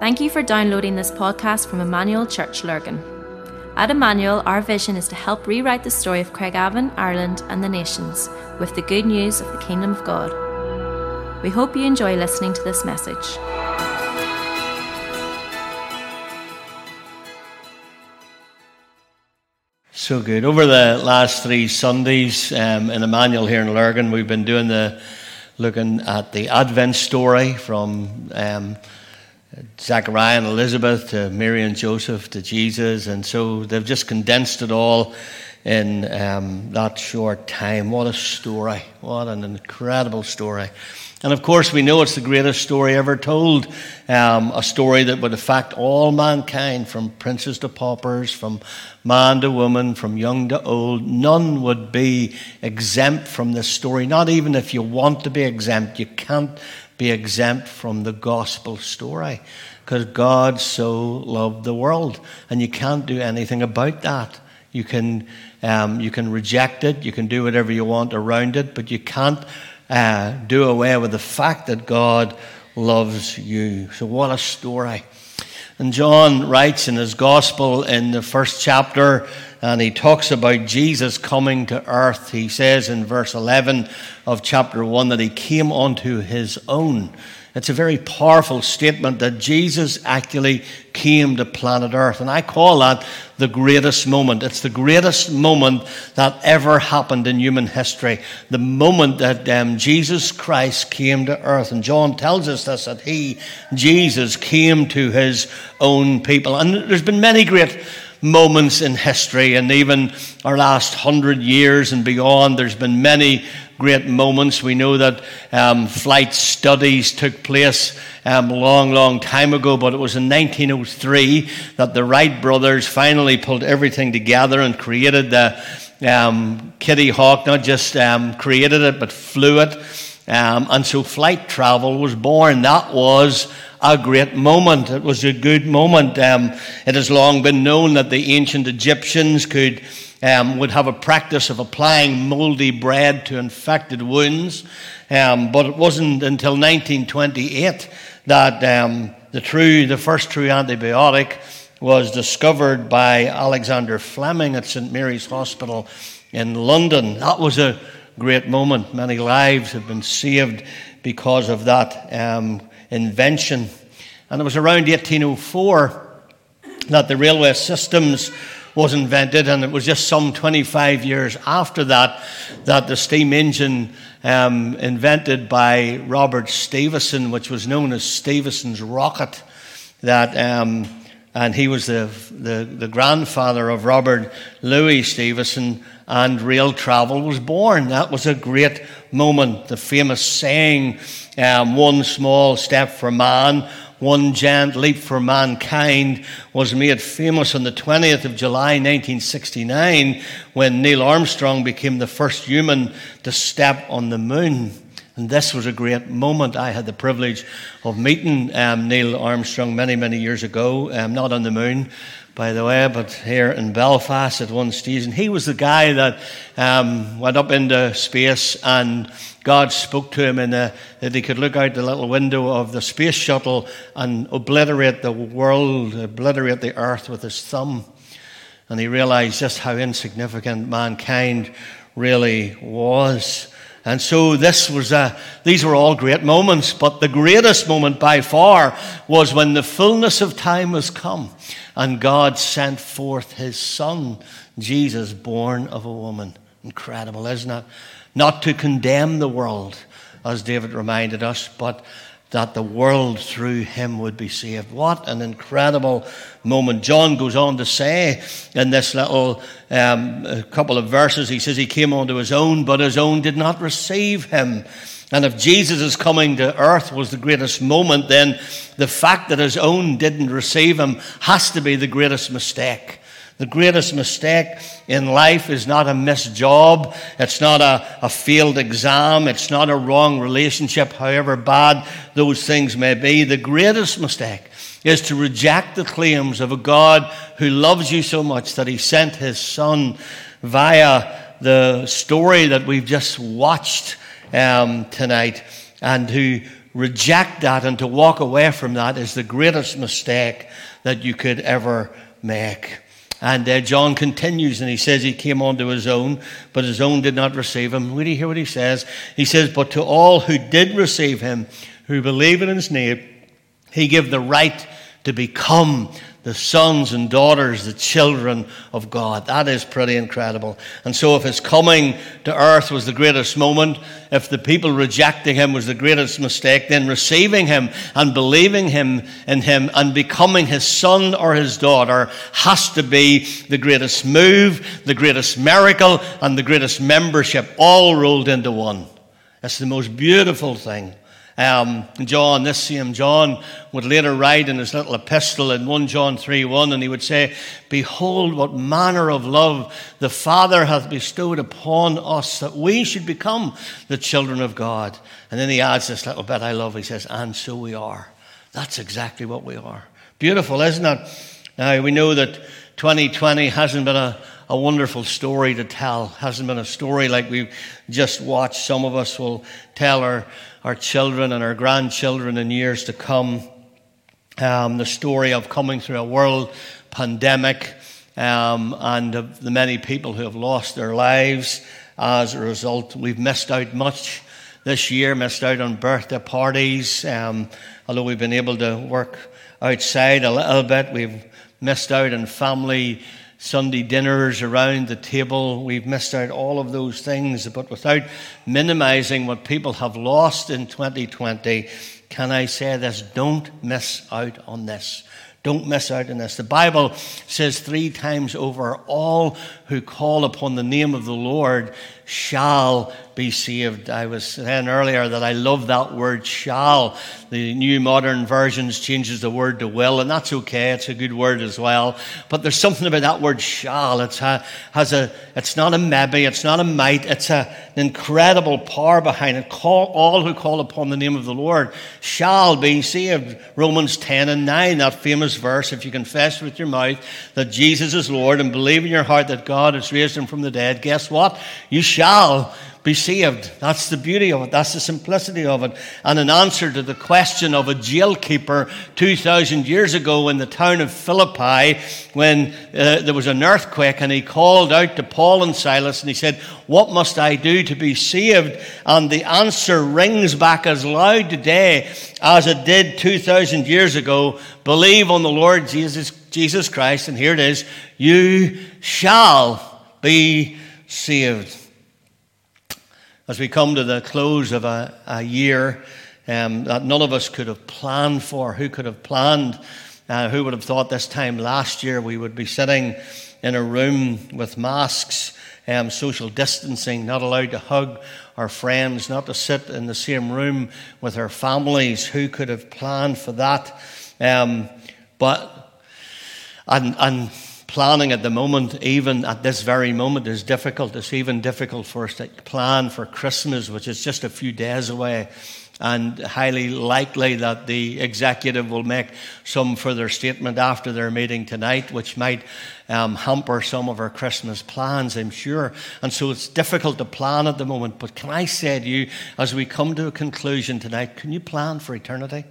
Thank you for downloading this podcast from Emmanuel Church Lurgan. At Emmanuel, our vision is to help rewrite the story of Craigavon, Ireland, and the nations with the good news of the Kingdom of God. We hope you enjoy listening to this message. So good. Over the last three Sundays um, in Emmanuel here in Lurgan, we've been doing the looking at the Advent story from um, Zachariah and Elizabeth to Mary and Joseph to Jesus, and so they've just condensed it all in um, that short time. What a story! What an incredible story! And of course, we know it's the greatest story ever told. Um, a story that would affect all mankind, from princes to paupers, from man to woman, from young to old. None would be exempt from this story. Not even if you want to be exempt, you can't be exempt from the gospel story. Because God so loved the world, and you can't do anything about that. You can, um, you can reject it, you can do whatever you want around it, but you can't uh, do away with the fact that God loves you. So, what a story. And John writes in his gospel in the first chapter, and he talks about Jesus coming to earth. He says in verse 11 of chapter 1 that he came unto his own. It's a very powerful statement that Jesus actually came to planet Earth. And I call that the greatest moment. It's the greatest moment that ever happened in human history. The moment that um, Jesus Christ came to earth. And John tells us this that he, Jesus, came to his own people. And there's been many great moments in history, and even our last hundred years and beyond, there's been many great moments. We know that um, flight studies took place um, a long, long time ago, but it was in 1903 that the Wright brothers finally pulled everything together and created the um, Kitty Hawk, not just um, created it, but flew it. Um, and so flight travel was born. That was a great moment. It was a good moment. Um, it has long been known that the ancient Egyptians could um, would have a practice of applying moldy bread to infected wounds. Um, but it wasn't until 1928 that um, the true, the first true antibiotic was discovered by Alexander Fleming at St Mary's Hospital in London. That was a great moment. Many lives have been saved because of that um, invention. And it was around 1804 that the railway systems was invented, and it was just some 25 years after that that the steam engine um, invented by Robert Stevenson, which was known as Stevenson's rocket, that um, and he was the, the, the grandfather of Robert Louis Stevenson, and rail travel was born. That was a great moment. The famous saying, um, one small step for man, one giant leap for mankind was made famous on the 20th of July 1969 when Neil Armstrong became the first human to step on the moon. And this was a great moment. I had the privilege of meeting um, Neil Armstrong many, many years ago, um, not on the moon, by the way, but here in Belfast at one stage. And he was the guy that um, went up into space and God spoke to him in a, that he could look out the little window of the space shuttle and obliterate the world, obliterate the earth with his thumb. And he realized just how insignificant mankind really was. And so this was a, these were all great moments, but the greatest moment by far was when the fullness of time was come and God sent forth his son, Jesus, born of a woman. Incredible, isn't it? Not to condemn the world, as David reminded us, but that the world through him would be saved. What an incredible moment. John goes on to say in this little um, couple of verses, he says he came onto his own, but his own did not receive him. And if Jesus' coming to earth was the greatest moment, then the fact that his own didn't receive him has to be the greatest mistake. The greatest mistake in life is not a missed job. It's not a, a failed exam. It's not a wrong relationship, however bad those things may be. The greatest mistake is to reject the claims of a God who loves you so much that he sent his son via the story that we've just watched um, tonight and who reject that and to walk away from that is the greatest mistake that you could ever make. And uh, John continues and he says he came unto his own, but his own did not receive him. Will you hear what he says? He says, But to all who did receive him, who believe in his name, he gave the right to become the sons and daughters, the children of God. That is pretty incredible. And so, if his coming to earth was the greatest moment, if the people rejecting him was the greatest mistake, then receiving him and believing him in him and becoming his son or his daughter has to be the greatest move, the greatest miracle, and the greatest membership all rolled into one. It's the most beautiful thing. Um, John, this same John, would later write in his little epistle in 1 John 3 1, and he would say, Behold, what manner of love the Father hath bestowed upon us that we should become the children of God. And then he adds this little bit I love. He says, And so we are. That's exactly what we are. Beautiful, isn't it? Now, we know that 2020 hasn't been a, a wonderful story to tell, hasn't been a story like we've just watched. Some of us will tell our our children and our grandchildren in years to come. Um, the story of coming through a world pandemic um, and of the many people who have lost their lives as a result. We've missed out much this year, missed out on birthday parties. Um, although we've been able to work outside a little bit, we've missed out on family Sunday dinners around the table. We've missed out all of those things, but without minimizing what people have lost in 2020, can I say this? Don't miss out on this. Don't miss out on this. The Bible says three times over all who call upon the name of the Lord shall be saved. I was saying earlier that I love that word shall. The new modern versions changes the word to will, and that's okay. It's a good word as well. But there's something about that word shall. It's a, has a, it's not a maybe, it's not a might, it's a, an incredible power behind it. Call, all who call upon the name of the Lord shall be saved. Romans 10 and 9, that famous verse, if you confess with your mouth that Jesus is Lord and believe in your heart that God has raised him from the dead, guess what? You shall be saved. That's the beauty of it. That's the simplicity of it. And an answer to the question of a jailkeeper 2,000 years ago in the town of Philippi when uh, there was an earthquake and he called out to Paul and Silas and he said, What must I do to be saved? And the answer rings back as loud today as it did 2,000 years ago. Believe on the Lord Jesus, Jesus Christ. And here it is. You shall be saved. As we come to the close of a, a year um, that none of us could have planned for, who could have planned? Uh, who would have thought this time last year we would be sitting in a room with masks, um, social distancing, not allowed to hug our friends, not to sit in the same room with our families? Who could have planned for that? Um, but, and, and planning at the moment, even at this very moment, is difficult. It's even difficult for us to plan for Christmas, which is just a few days away. And highly likely that the executive will make some further statement after their meeting tonight, which might um, hamper some of our Christmas plans, I'm sure. And so it's difficult to plan at the moment. But can I say to you, as we come to a conclusion tonight, can you plan for eternity?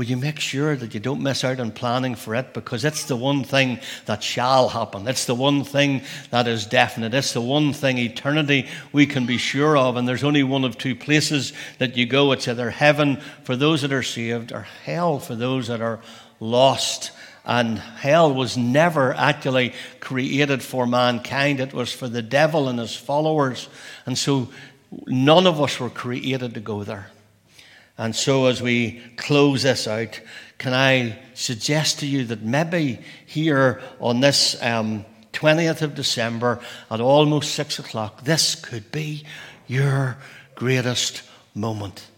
Will you make sure that you don't miss out on planning for it? Because it's the one thing that shall happen. It's the one thing that is definite. It's the one thing, eternity, we can be sure of. And there's only one of two places that you go. It's either heaven for those that are saved or hell for those that are lost. And hell was never actually created for mankind, it was for the devil and his followers. And so none of us were created to go there. And so, as we close this out, can I suggest to you that maybe here on this um, 20th of December at almost six o'clock, this could be your greatest moment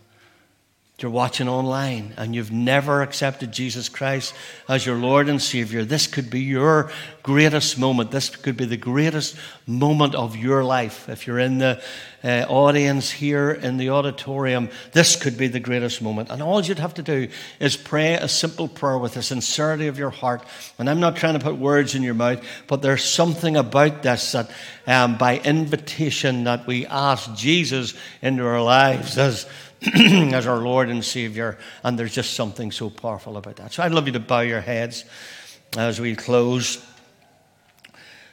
you're watching online and you've never accepted Jesus Christ as your Lord and Savior, this could be your greatest moment. This could be the greatest moment of your life. If you're in the uh, audience here in the auditorium, this could be the greatest moment. And all you'd have to do is pray a simple prayer with the sincerity of your heart. And I'm not trying to put words in your mouth, but there's something about this that um, by invitation that we ask Jesus into our lives as as our Lord and Savior, and there's just something so powerful about that. So I'd love you to bow your heads as we close.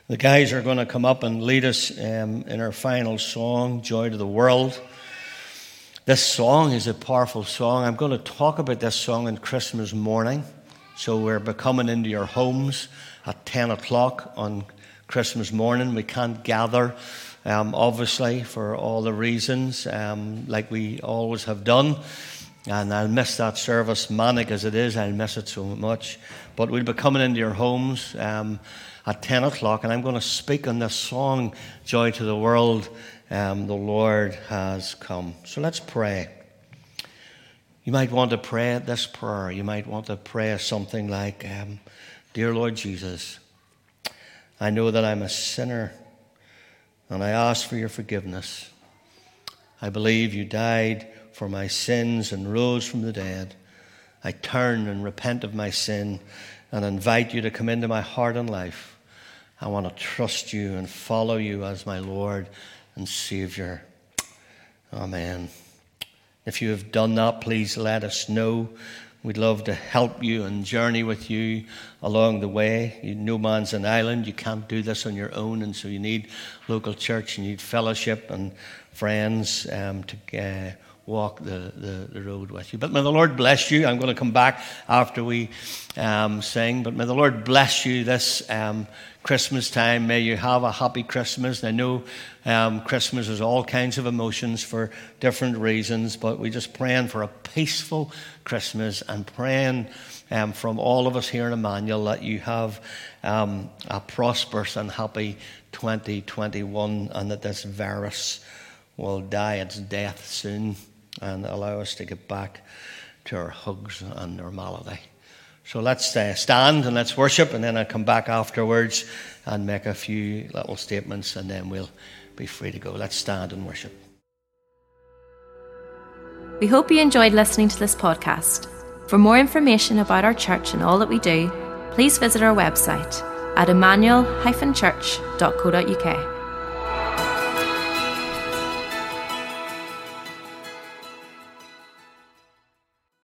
The guys are going to come up and lead us um, in our final song, Joy to the World. This song is a powerful song. I'm going to talk about this song on Christmas morning. So we're coming into your homes at 10 o'clock on Christmas morning. We can't gather um, obviously, for all the reasons, um, like we always have done. And I'll miss that service, manic as it is, I'll miss it so much. But we'll be coming into your homes um, at 10 o'clock, and I'm going to speak on this song, Joy to the World. Um, the Lord has come. So let's pray. You might want to pray this prayer. You might want to pray something like, um, Dear Lord Jesus, I know that I'm a sinner and I ask for your forgiveness. I believe you died for my sins and rose from the dead. I turn and repent of my sin and invite you to come into my heart and life. I want to trust you and follow you as my Lord and Savior. Amen. If you have done that, please let us know. We'd love to help you and journey with you along the way. You, no man's an island. You can't do this on your own, and so you need local church, you need fellowship and friends um, to uh, walk the, the, the, road with you. But may the Lord bless you. I'm going to come back after we um, sing, but may the Lord bless you this um, Christmas time. May you have a happy Christmas. I know um, Christmas is all kinds of emotions for different reasons, but we're just praying for a peaceful Christmas and praying um, from all of us here in Emmanuel that you have um, a prosperous and happy 2021 and that this virus will die its death soon and allow us to get back to our hugs and normality. So let's uh, stand and let's worship, and then I'll come back afterwards and make a few little statements, and then we'll be free to go. Let's stand and worship. We hope you enjoyed listening to this podcast. For more information about our church and all that we do, please visit our website at emmanuel-church.co.uk.